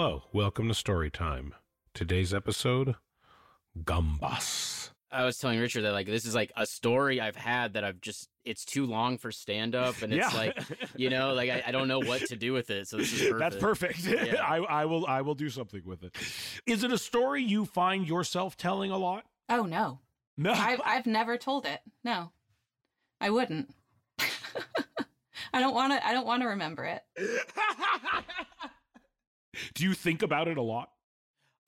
Hello, welcome to Story Time. Today's episode Gambas. I was telling Richard that like this is like a story I've had that I've just it's too long for stand up and it's Yeah. like you know like I, I don't know what to do with it so this is perfect. That's perfect. Yeah. I, I will I will do something with it. Is it a story you find yourself telling a lot? Oh no. No. I've I've never told it. No. I wouldn't. I don't want to I don't want to remember it. Do you think about it a lot?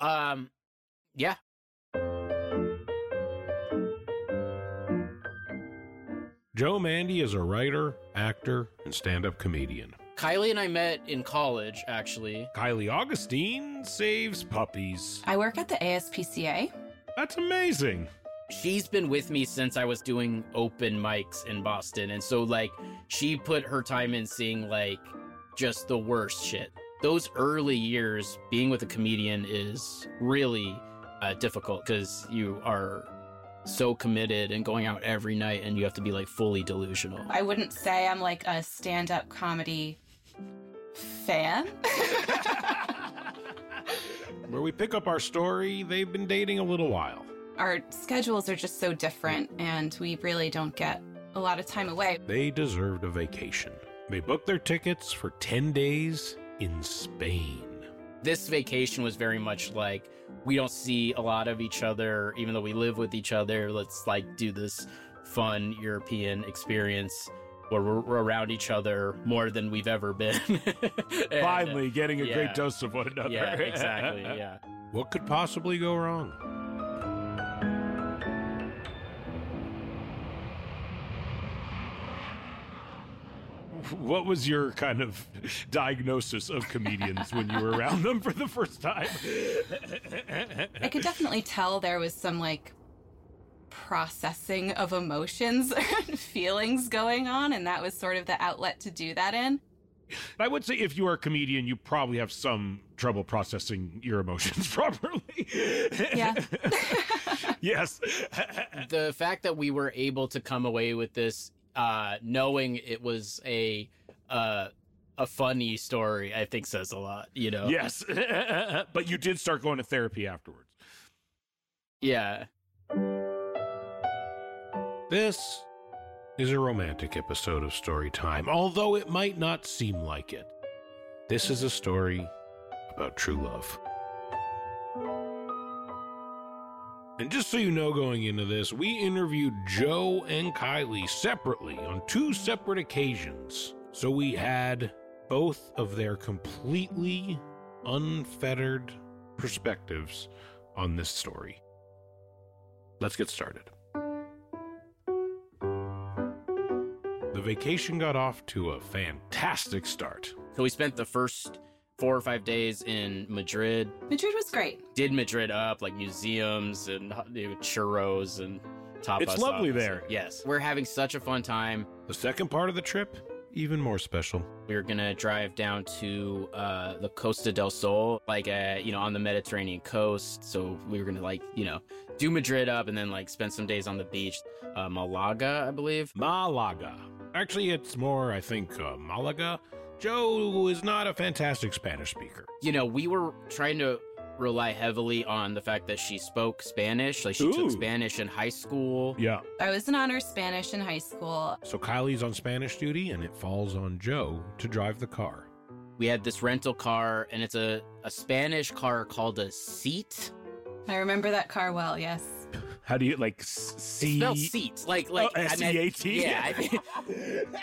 Um, yeah, Joe Mande is a writer, actor, and stand-up comedian. Kylie and I met in college actually. Kylie Augustine saves puppies. I work at the ASPCA. That's amazing. She's been with me since I was doing open mics in Boston, and so like she put her time in seeing like just the worst shit. Those early years being with a comedian is really uh, difficult because you are so committed and going out every night, and you have to be like fully delusional. I wouldn't say I'm like a stand-up comedy fan. Where we pick up our story, they've been dating a little while. Our schedules are just so different and we really don't get a lot of time away. They deserved a vacation. They booked their tickets for 10 days in Spain. this vacation was very much like we don't see a lot of each other even though we live with each other let's like do this fun european experience where we're, we're around each other more than we've ever been And, Finally, getting a yeah. great dose of one another. yeah exactly yeah What could possibly go wrong? What was your kind of diagnosis of comedians when you were around them for the first time? I could definitely tell there was some like processing of emotions and feelings going on and that was sort of the outlet to do that in. I would say if you are a comedian, you probably have some trouble processing your emotions properly. Yeah. yes. the fact that we were able to come away with this uh knowing it was a uh a funny story i think says a lot you know yes. but you did start going to therapy afterwards. yeah This is a romantic episode of Story Time, although it might not seem like it. This is a story about true love. And just so you know, going into this, we interviewed Joe and Kylie separately on two separate occasions. So we had both of their completely unfettered perspectives on this story. Let's get started. The vacation got off to a fantastic start. so we spent the first four or five days in madrid Madrid was great. did madrid up like museums and you know, churros and tapas It's lovely sauce. there. yes we're having such a fun time The second part of the trip, even more special. We are gonna drive down to uh, the Costa del Sol, like uh, you know, on the Mediterranean coast. So we were gonna like you know do Madrid up and then like spend some days on the beach, uh, Malaga, I believe. Malaga. Actually, it's more, I think, uh, Malaga. Joe is not a fantastic Spanish speaker. You know, we were trying to rely heavily on the fact that she spoke Spanish, like she Ooh. took Spanish in high school. Yeah. I was an honors Spanish in high school. So Kylie's on Spanish duty, and it falls on Joe to drive the car. We had this rental car, and it's a a Spanish car called a seat. I remember that car well, yes. How do you like It see? spelled seat, like like Oh, I meant- S-E-A-T? Yeah, I think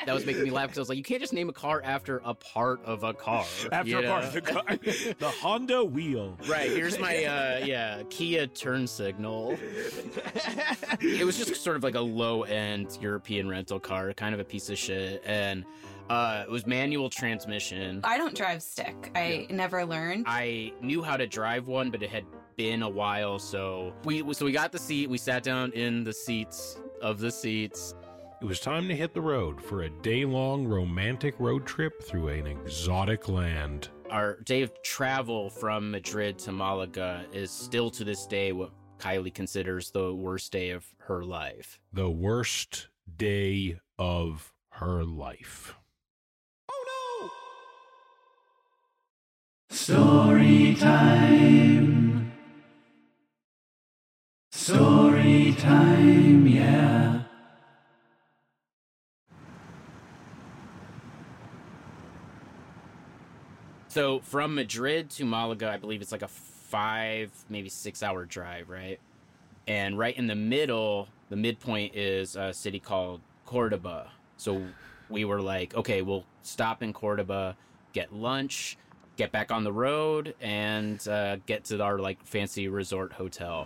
that was making me laugh because I was like, you can't just name a car after a part of a car. After you part of the car, the Honda wheel. right. Here's my uh yeah Kia turn signal. it was just sort of like a low end European rental car, kind of a piece of shit, and uh, it was manual transmission. I don't drive stick. I never learned. I knew how to drive one, but it had been a while, so we so we got the seat. We sat down in the seats of the seats. It was time to hit the road for a day long romantic road trip through an exotic land. Our day of travel from Madrid to Malaga is still to this day what Kylie considers the worst day of her life. The worst day of her life. Oh no. Story time. Story time, yeah. So from Madrid to Malaga, I believe it's like a five, maybe six hour drive, right? And right in the middle, the midpoint is a city called Cordoba. So we were like, okay, we'll stop in Cordoba, get lunch, get back on the road, and uh, get to our like fancy resort hotel.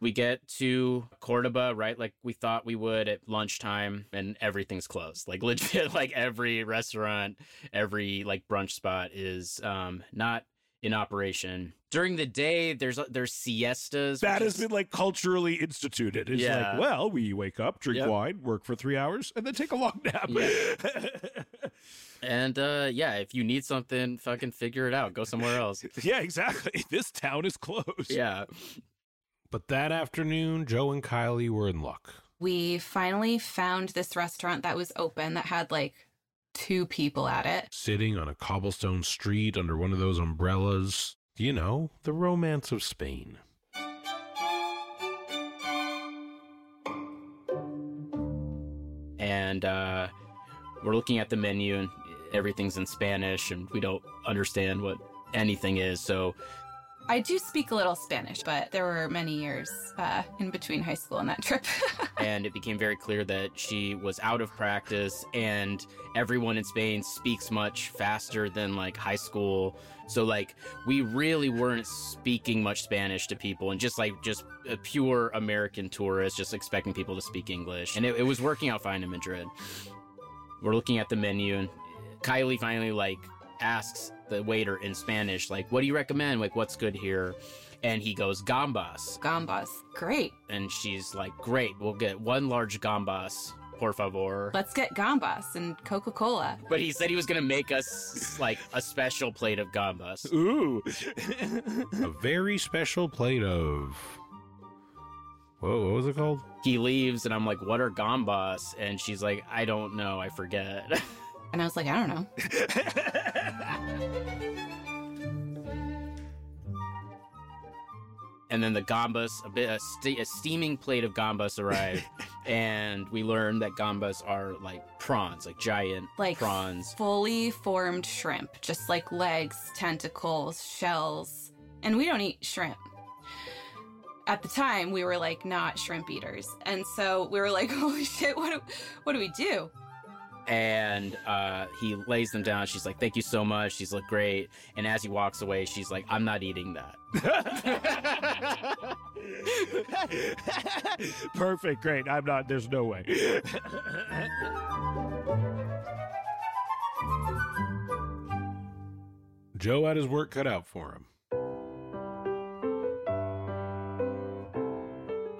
We get to Cordoba, right? Like we thought we would at lunchtime, and everything's closed. Like legit, like every restaurant, every like brunch spot is um not in operation. During the day, there's there's siestas. That has is- been like culturally instituted. It's Yeah. like, well, we wake up, drink Yep. wine, work for three hours, and then take a long nap. and uh yeah, if you need something, fucking figure it out. Go somewhere else. yeah, exactly. This town is closed. yeah. But that afternoon, Joe and Kylie were in luck. We finally found this restaurant that was open that had like two people at it. Sitting on a cobblestone street under one of those umbrellas. You know, the romance of Spain. and uh, we're looking at the menu and everything's in Spanish and we don't understand what anything is. So I do speak a little Spanish, but there were many years uh, in between high school and that trip. and it became very clear that she was out of practice and everyone in Spain speaks much faster than like high school. So like we really weren't speaking much Spanish to people and just like just a pure American tourist just expecting people to speak English. And it, it was working out fine in Madrid. We're looking at the menu and Kylie finally like asks the waiter in Spanish like what do you recommend? Like what's good here? And he goes gambas Gambas, great. and she's like, "Great, we'll get one large gambas, por favor." Let's get gambas and Coca Cola. But he said he was gonna make us like a special plate of gambas. Ooh. a very special plate of. Whoa, what was it called? He leaves, and I'm like, "What are gambas?" And she's like, "I don't know, I forget." And I was like, I don't know. and then the gambas, a bit a, ste- a steaming plate of gambas arrived, and we learned that gambas are like prawns, like giant Like prawns. fully formed shrimp, just like legs, tentacles, shells. And we don't eat shrimp. At the time, we were like not shrimp eaters. And so we were like, holy shit, what do, what do we do? And uh, he lays them down. She's like, "Thank you so much." She's look great. And as he walks away, she's like, "I'm not eating that." Perfect, great. I'm not, there's no way. Joe had his work cut out for him.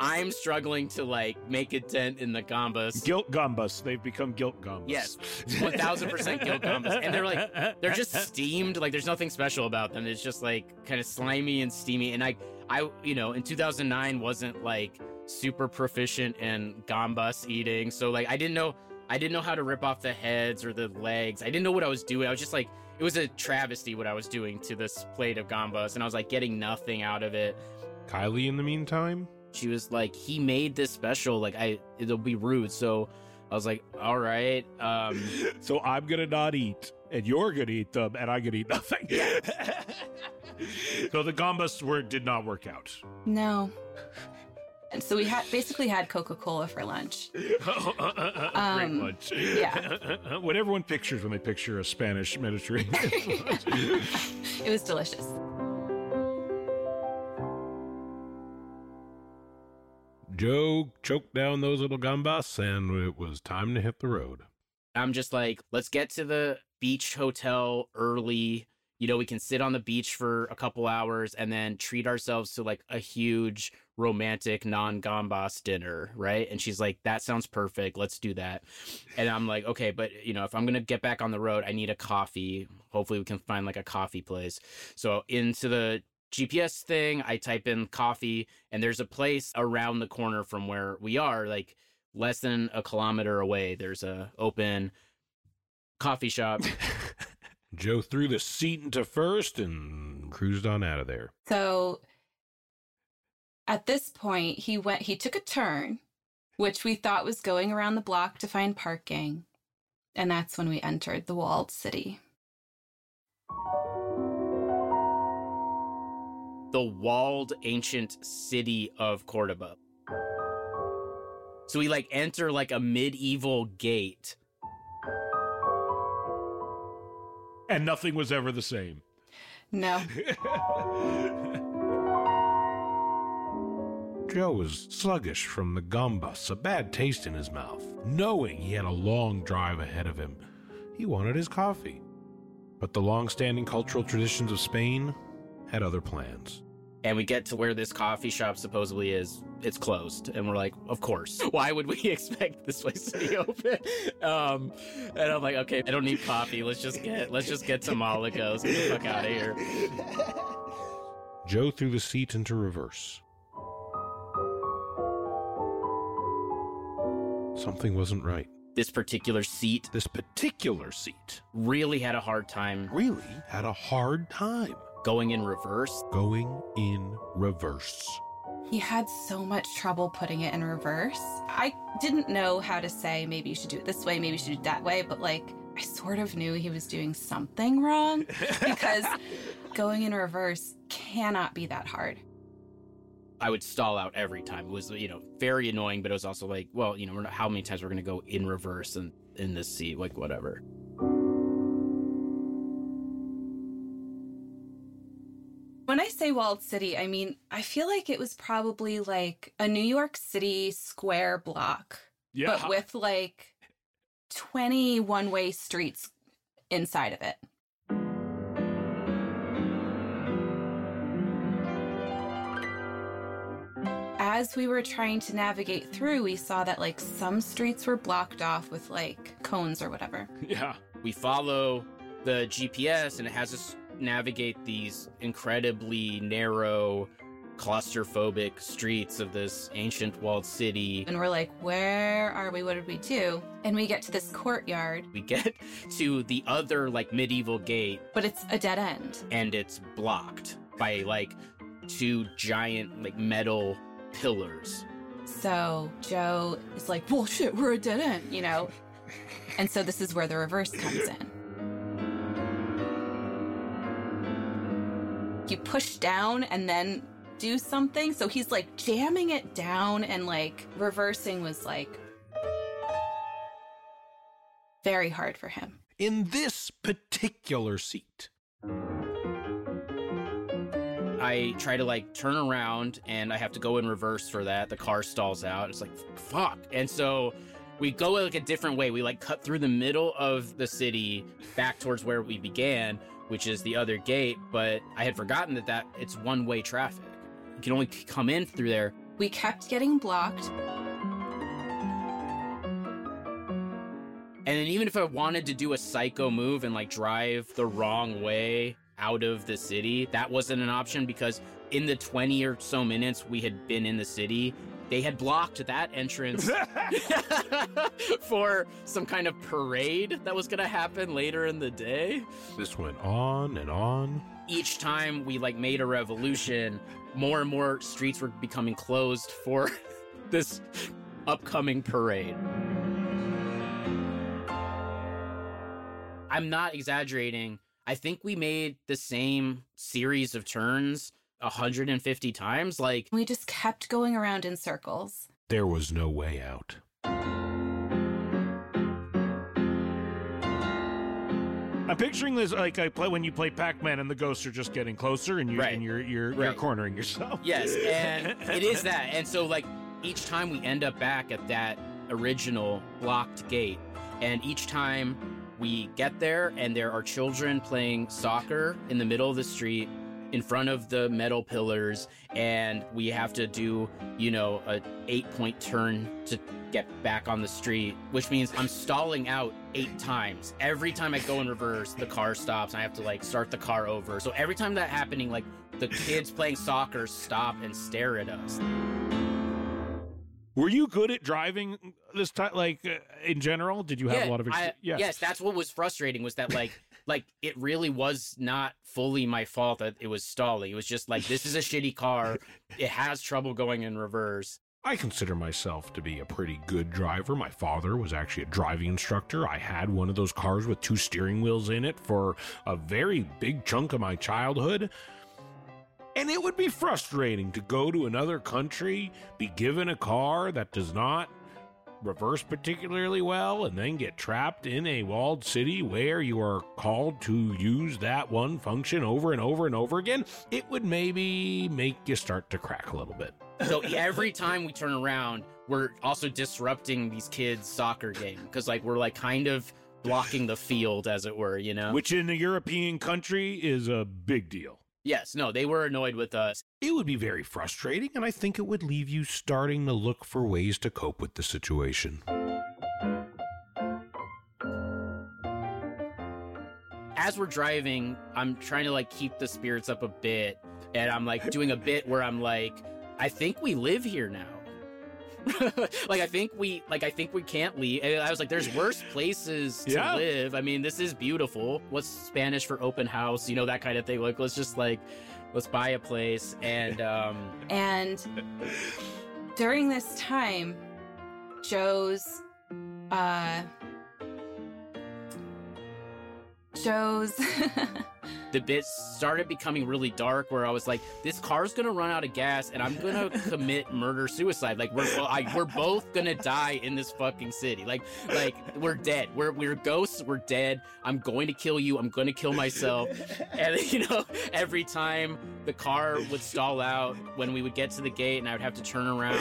I'm struggling to like make a dent in the gambas. Guilt gambas. They've become guilt gambas. Yes, 1000% guilt gambas. And they're like, they're just steamed. Like, there's nothing special about them. It's just like kind of slimy and steamy. And I, I, you know, in 2009 wasn't like super proficient in gambas eating. So like, I didn't know, I didn't know how to rip off the heads or the legs. I didn't know what I was doing. I was just like, it was a travesty what I was doing to this plate of gambas. And I was like getting nothing out of it. Kylie, in the meantime, she was like he made this special like i it'll be rude so i was like all right um so I'm gonna not eat, and you're gonna eat them, and I'm gonna eat nothing. so the gambas were did not work out. No. And so we had basically had Coca Cola for lunch. Great Um, lunch. yeah. what everyone pictures when they picture a Spanish Mediterranean. lunch. It was delicious. Joe choked down those little gambas, and it was time to hit the road. i'm just like let's get to the beach hotel early. You know we can sit on the beach for a couple hours and then treat ourselves to like a huge romantic non-gambas dinner right? And she's like that sounds perfect. Let's do that. And i'm like okay but you know if i'm gonna get back on the road i need a coffee. Hopefully we can find like a coffee place. So into the gps thing i type in coffee and there's a place around the corner from where we are like less than a kilometer away there's a open coffee shop. Joe threw the seat into first and cruised on out of there. So at this point, he went, he took a turn, which we thought was going around the block to find parking. And that's when we entered the walled city. The walled ancient city of Cordoba. So we like enter like a medieval gate. And nothing was ever the same. No, Joe was sluggish from the gambas, a bad taste in his mouth. Knowing he had a long drive ahead of him, he wanted his coffee. But the long standing cultural traditions of Spain had other plans. And we get to where this coffee shop supposedly is. It's closed. And we're like, of course. Why would we expect this place to be open? Um, and I'm like, okay, I don't need coffee. Let's just get let's just get some Malaga. Let's get the fuck out of here. Joe threw the seat into reverse. Something wasn't right. This particular seat This particular seat really had a hard time really had a hard time going in reverse. going in reverse. he had so much trouble putting it in reverse. I didn't know how to say, maybe you should do it this way, maybe you should do it that way, but like, I sort of knew he was doing something wrong because going in reverse cannot be that hard. I would stall out every time. It was, you know, very annoying, but it was also like, well, you know, how many times we're going to go in reverse and in this seat, like whatever. Say walled city, I mean, I feel like it was probably like a New York City square block, Yeah. but with like 20 one way streets inside of it. As we were trying to navigate through, we saw that like some streets were blocked off with like cones or whatever. yeah. We follow the GPS and it has us navigate these incredibly narrow, claustrophobic streets of this ancient walled city. And we're like, where are we? What did we do? And we get to this courtyard, We get to the other like medieval gate but it's a dead end. and it's blocked by like two giant like metal pillars. So Joe is like, well, shit, we're a dead end, you know? And so this is where the reverse comes in. Push down and then do something. So he's like jamming it down and like reversing was like very hard for him. In this particular seat, I try to like turn around and I have to go in reverse for that. The car stalls out. It's like fuck. And so we go like a different way. We like cut through the middle of the city back towards where we began, which is the other gate, but I had forgotten that that it's one-way traffic. You can only come in through there. We kept getting blocked. And then even if I wanted to do a psycho move and like drive the wrong way out of the city, that wasn't an option because in the 20 or so minutes we had been in the city, they had blocked that entrance for some kind of parade that was going to happen later in the day. this went on and on. Each time we like made a revolution, more and more streets were becoming closed for this upcoming parade. I'm not exaggerating. I think we made the same series of turns 150 times. Like, We just kept going around in circles. There was no way out. I'm picturing this like I play when you play Pac-Man and the ghosts are just getting closer and you Right. and you're you're you're cornering yourself. yes, and it is that. And so, like, each time we end up back at that original locked gate, and each time we get there and there are children playing soccer in the middle of the street in front of the metal pillars and we have to do you know a eight point turn to get back on the street which means i'm stalling out eight times every time i go in reverse the car stops i have to like start the car over so every time that happening like the kids playing soccer stop and stare at us Were you good at driving this time? Like uh, in general, did you have a lot of I- experience? yes, that's what was frustrating was that like like it really was not fully my fault that it was stalling. It was just like this is a shitty car. It has trouble going in reverse. I consider myself to be a pretty good driver. My father was actually a driving instructor. I had one of those cars with two steering wheels in it for a very big chunk of my childhood. And it would be frustrating to go to another country, be given a car that does not reverse particularly well, and then get trapped in a walled city where you are called to use that one function over and over and over again. It would maybe make you start to crack a little bit. So every time we turn around, we're also disrupting these kids' soccer game because like we're like kind of blocking the field as it were, you know? Which in a European country is a big deal. Yes, no, they were annoyed with us. It would be very frustrating, and I think it would leave you starting to look for ways to cope with the situation. as we're driving, I'm trying to like keep the spirits up a bit, and I'm like doing a bit where I'm like, I think we live here now. like I think we like I think we can't leave. And I was like, there's worse places to Yeah. live. I mean, this is beautiful. What's Spanish for open house? You know that kind of thing. Like let's just like let's buy a place and um And during this time, Joe's uh Joe's the bit started becoming really dark where I was like, this car's gonna run out of gas and I'm gonna commit murder suicide. Like we're I, we're both gonna die in this fucking city. Like like we're dead. We're we're ghosts. We're dead. I'm going to kill you. I'm gonna kill myself. And you know, every time the car would stall out when we would get to the gate and I would have to turn around,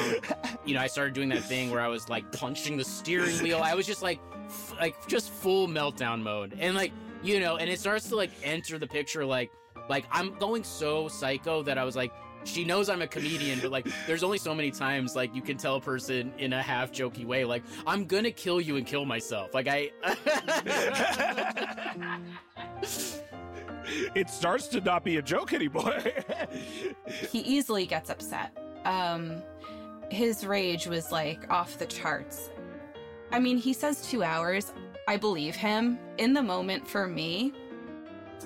you know, I started doing that thing where I was like punching the steering wheel. I was just like f- like just full meltdown mode. And like you know, and it starts to like enter the picture like like I'm going so psycho that I was like she knows I'm a comedian, but like there's only so many times like you can tell a person in a half jokey way like I'm gonna kill you and kill myself. Like I It starts to not be a joke anymore. he easily gets upset. Um his rage was like off the charts. I mean, he says 2 hours. I believe him. In the moment for me,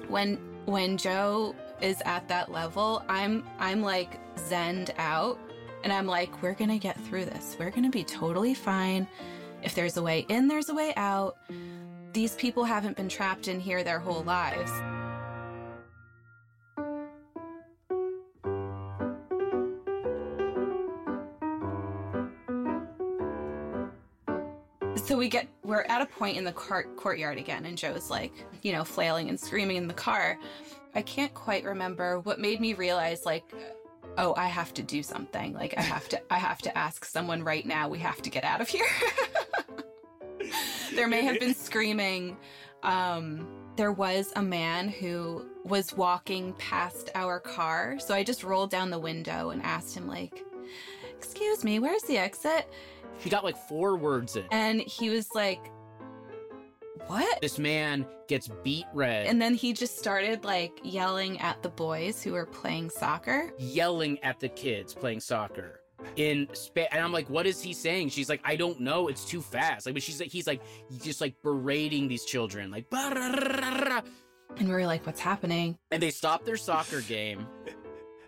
when when Joe is at that level, I'm I'm like zened out and I'm like we're going to get through this. We're going to be totally fine. If there's a way in, there's a way out. These people haven't been trapped in here their whole lives. So we get we're at a point in the court courtyard again, and Joe's like, you know, flailing and screaming in the car. I can't quite remember what made me realize like, oh, I have to do something. Like I have to I have to ask someone right now. We have to get out of here. there may have been screaming. Um, there was a man who was walking past our car, so I just rolled down the window and asked him like, "Excuse me, where's the exit?" She got like four words in. And he was like, What? This man gets beat red And then he just started like yelling at the boys who were playing soccer. yelling at the kids playing soccer in Spa- and I'm like, what is he saying? She's like, I don't know. It's too fast. Like, but she's like, he's like, just like berating these children, like. And we're like, What's happening? and they stop their soccer game,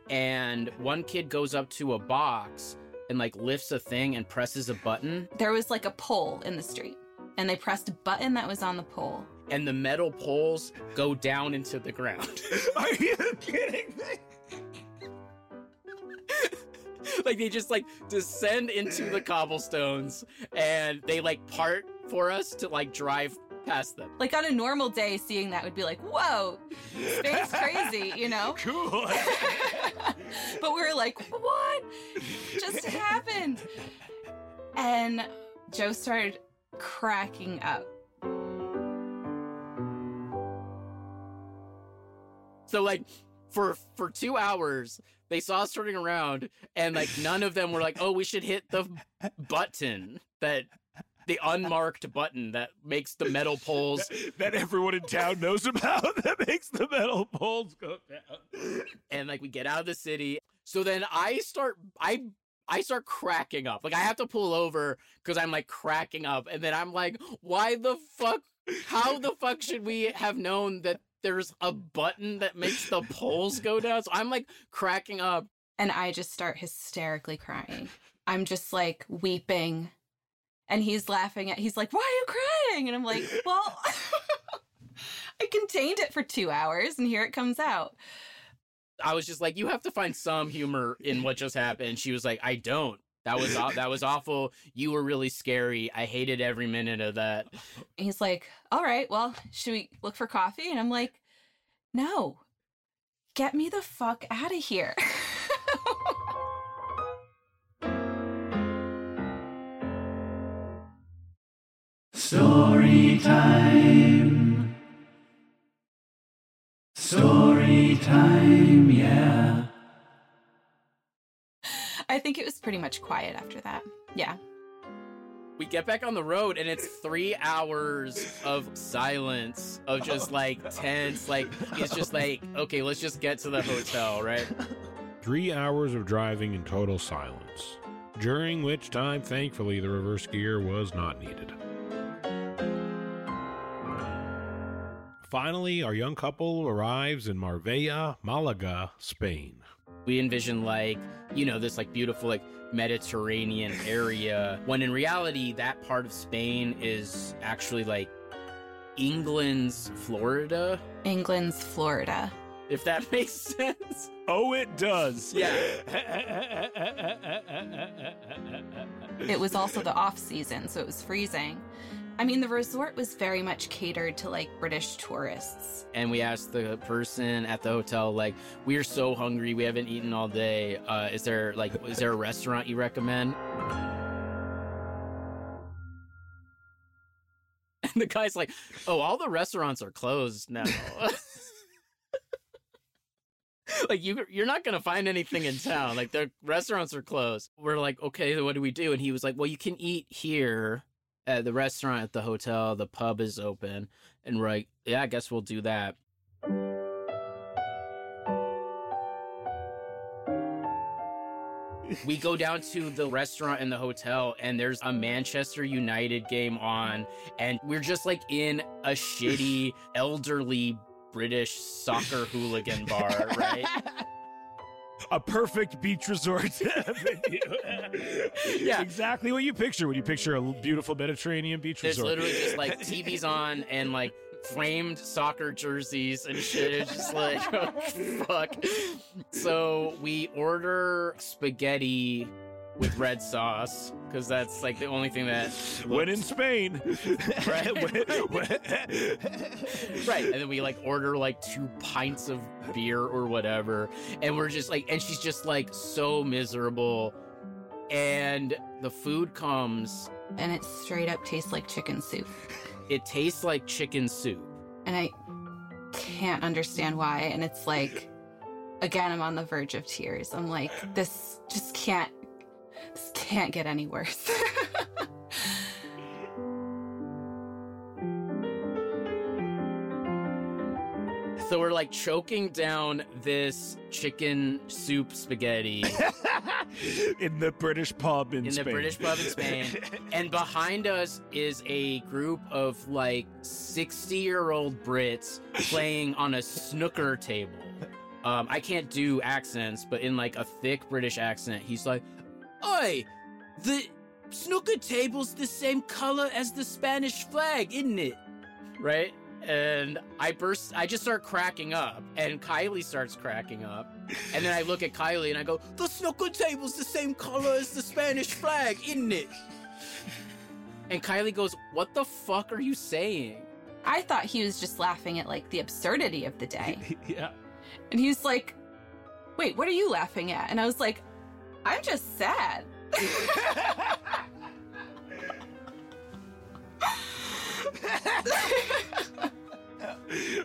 and one kid goes up to a box and like lifts a thing and presses a button, There was like a pole in the street, and they pressed a button that was on the pole. and the metal poles go down into the ground. Are you kidding me? like they just like descend into the cobblestones, and they like part for us to like drive past them. Like on a normal day, seeing that would be like, Whoa, space crazy, you know? Cool. but we were like, what just happened? And Joe started cracking up. So like for for two hours, they saw us turning around, and like none of them were like, "Oh, we should hit the button that the unmarked button that makes the metal poles." that everyone in town knows about that makes the metal poles go down. And like we get out of the city. So then I start. I I start cracking up. Like I have to pull over because I'm like cracking up, and then I'm like, why the fuck? How the fuck should we have known that there's a button that makes the poles go down? So I'm like cracking up. and I just start hysterically crying. I'm just like weeping. And he's laughing at he's like, "Why are you crying?" And I'm like, "Well, I contained it for 2 hours and here it comes out." I was just like, you have to find some humor in what just happened. She was like, I don't. That was that was awful. You were really scary. I hated every minute of that. He's like, "All right, well, should we look for coffee?" And I'm like, "No. Get me the fuck out of here." Story time. Story time, yeah. I think it was pretty much quiet after that. Yeah. We get back on the road and it's three hours of silence, of just oh, like tense. Like it's just like, okay, let's just get to the hotel, right? Three hours of driving in total silence, during which time, thankfully, the reverse gear was not needed. Finally, our young couple arrives in Marbella, Malaga, Spain. We envision like, you know, this like beautiful like Mediterranean area, when in reality, that part of Spain is actually like England's Florida, England's Florida. if that makes sense. Oh, it does. Yeah. It was also the off season, so it was freezing. I mean, the resort was very much catered to like British tourists. and we asked the person at the hotel like we're so hungry we haven't eaten all day uh is there like is there a restaurant you recommend? And the guy's like oh all the restaurants are closed now. Like you you're not gonna find anything in town. Like the restaurants are closed. We're like okay what do we do? And he was like well you can eat here at the restaurant at the hotel the pub is open and we're like yeah i guess we'll do that we go down to the restaurant in the hotel and there's a Manchester United game on and we're just like in a shitty elderly British soccer hooligan bar, right? A perfect beach resort. Yeah. Exactly what you picture when you picture a beautiful Mediterranean beach There's resort. There's literally just like TVs on and like framed soccer jerseys and shit. It's just like, oh, fuck. So we order spaghetti with red sauce because that's like the only thing that when in Spain. Right. When- when- right and then we like order like two pints of beer or whatever and we're just like and she's just like so miserable and the food comes And it straight up tastes like chicken soup. it tastes like chicken soup And I can't understand why. And it's like, again, I'm on the verge of tears. I'm like, this just can't, this can't get any worse. so we're like choking down this chicken soup spaghetti in the British pub in, in Spain. the british pub in spain and behind us is a group of like 60 year old brits playing on a snooker table um, i can't do accents but in like a thick british accent he's like oi the snooker table's the same color as the spanish flag isn't it right and i burst i just start cracking up and kylie starts cracking up and then i look at kylie and i go the snooker table's the same color as the spanish flag isn't it and kylie goes what the fuck are you saying I thought he was just laughing at like the absurdity of the day. yeah. And he was like, wait, what are you laughing at? And I was like, I'm just sad.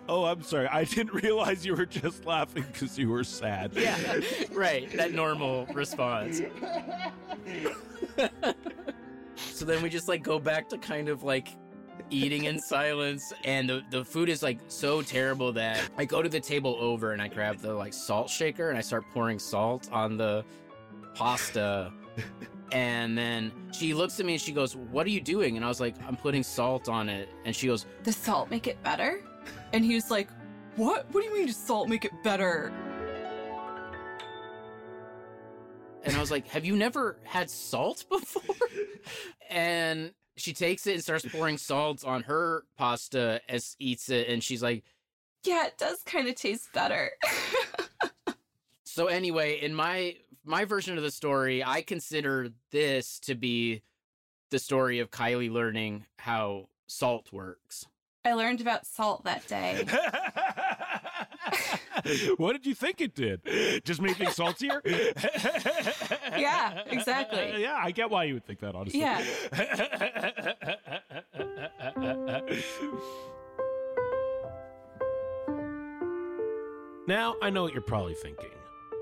Oh, I'm sorry. I didn't realize you were just laughing because you were sad. yeah right that normal response so then we just like go back to kind of like eating in silence and the, the food is like so terrible that i go to the table over and i grab the like salt shaker and i start pouring salt on the pasta And then she looks at me and she goes, What are you doing? And I was like, I'm putting salt on it. And she goes, Does salt make it better? And he was like, What? What do you mean does salt make it better? And I was like, Have you never had salt before? and she takes it and starts pouring salt on her pasta as eats it. And she's like, Yeah, it does kind of taste better. So anyway, in my my version of the story, I consider this to be the story of Kylie learning how salt works. I learned about salt that day. what did you think it did? Just made things saltier? Yeah, exactly. Yeah, I get why you would think that, honestly. Yeah. Now, I know what you're probably thinking.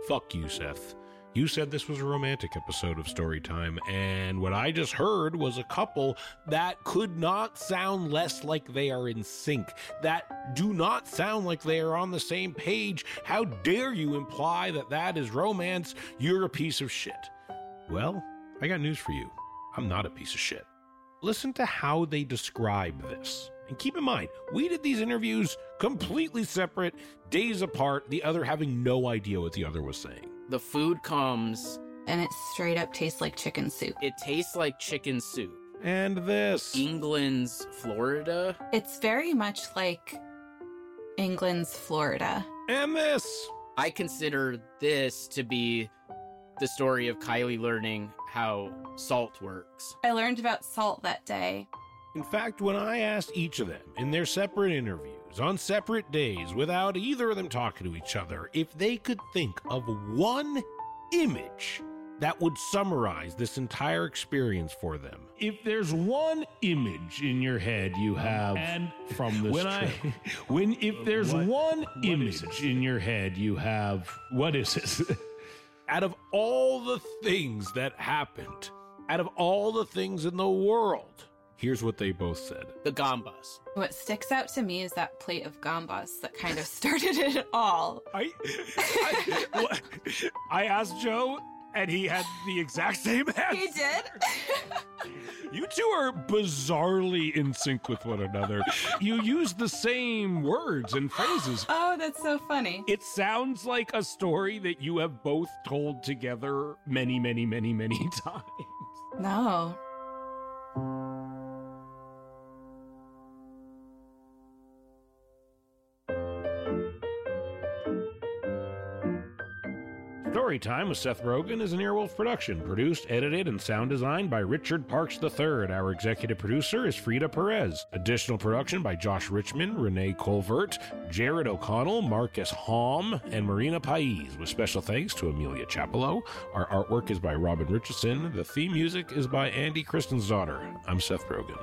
Fuck you, Seth. You said this was a romantic episode of Storytime, and what I just heard was a couple that could not sound less like they are in sync, that do not sound like they are on the same page. How dare you imply that that is romance? You're a piece of shit. Well, I got news for you. I'm not a piece of shit. Listen to how they describe this. And keep in mind, we did these interviews completely separate, days apart, the other having no idea what the other was saying. The food comes, and it straight up tastes like chicken soup. it tastes like chicken soup. And this. England's Florida. It's very much like England's Florida. And this. I consider this to be the story of Kylie learning how salt works. I learned about salt that day. In fact, when I asked each of them in their separate interviews on separate days without either of them talking to each other if they could think of one image that would summarize this entire experience for them. If there's one image in your head you have And from this when trip, I- when if there's What- one what is image in your head you have, what is it? Out of all the things that happened, out of all the things in the world, here's what they both said. The Gambas. What sticks out to me is that plate of gambas that kind of started it all. I, I, what- I asked Joe, and he had the exact same answer. He did? You two are bizarrely in sync with one another. You use the same words and phrases. oh, that's so funny. It sounds like a story that you have both told together many, many, many, many times. No. Storytime with Seth Rogen is an Earwolf production, produced, edited, and sound designed by Richard Parks III. Our executive producer is Frida Perez. Additional production by Josh Richmond, Renee Colvert, Jared O'Connell, Marcus Hom, and Marina Pais, with special thanks to Amelia Chapello. Our artwork is by Robin Richardson. The theme music is by Andy Christensdaughter. I'm Seth Rogen.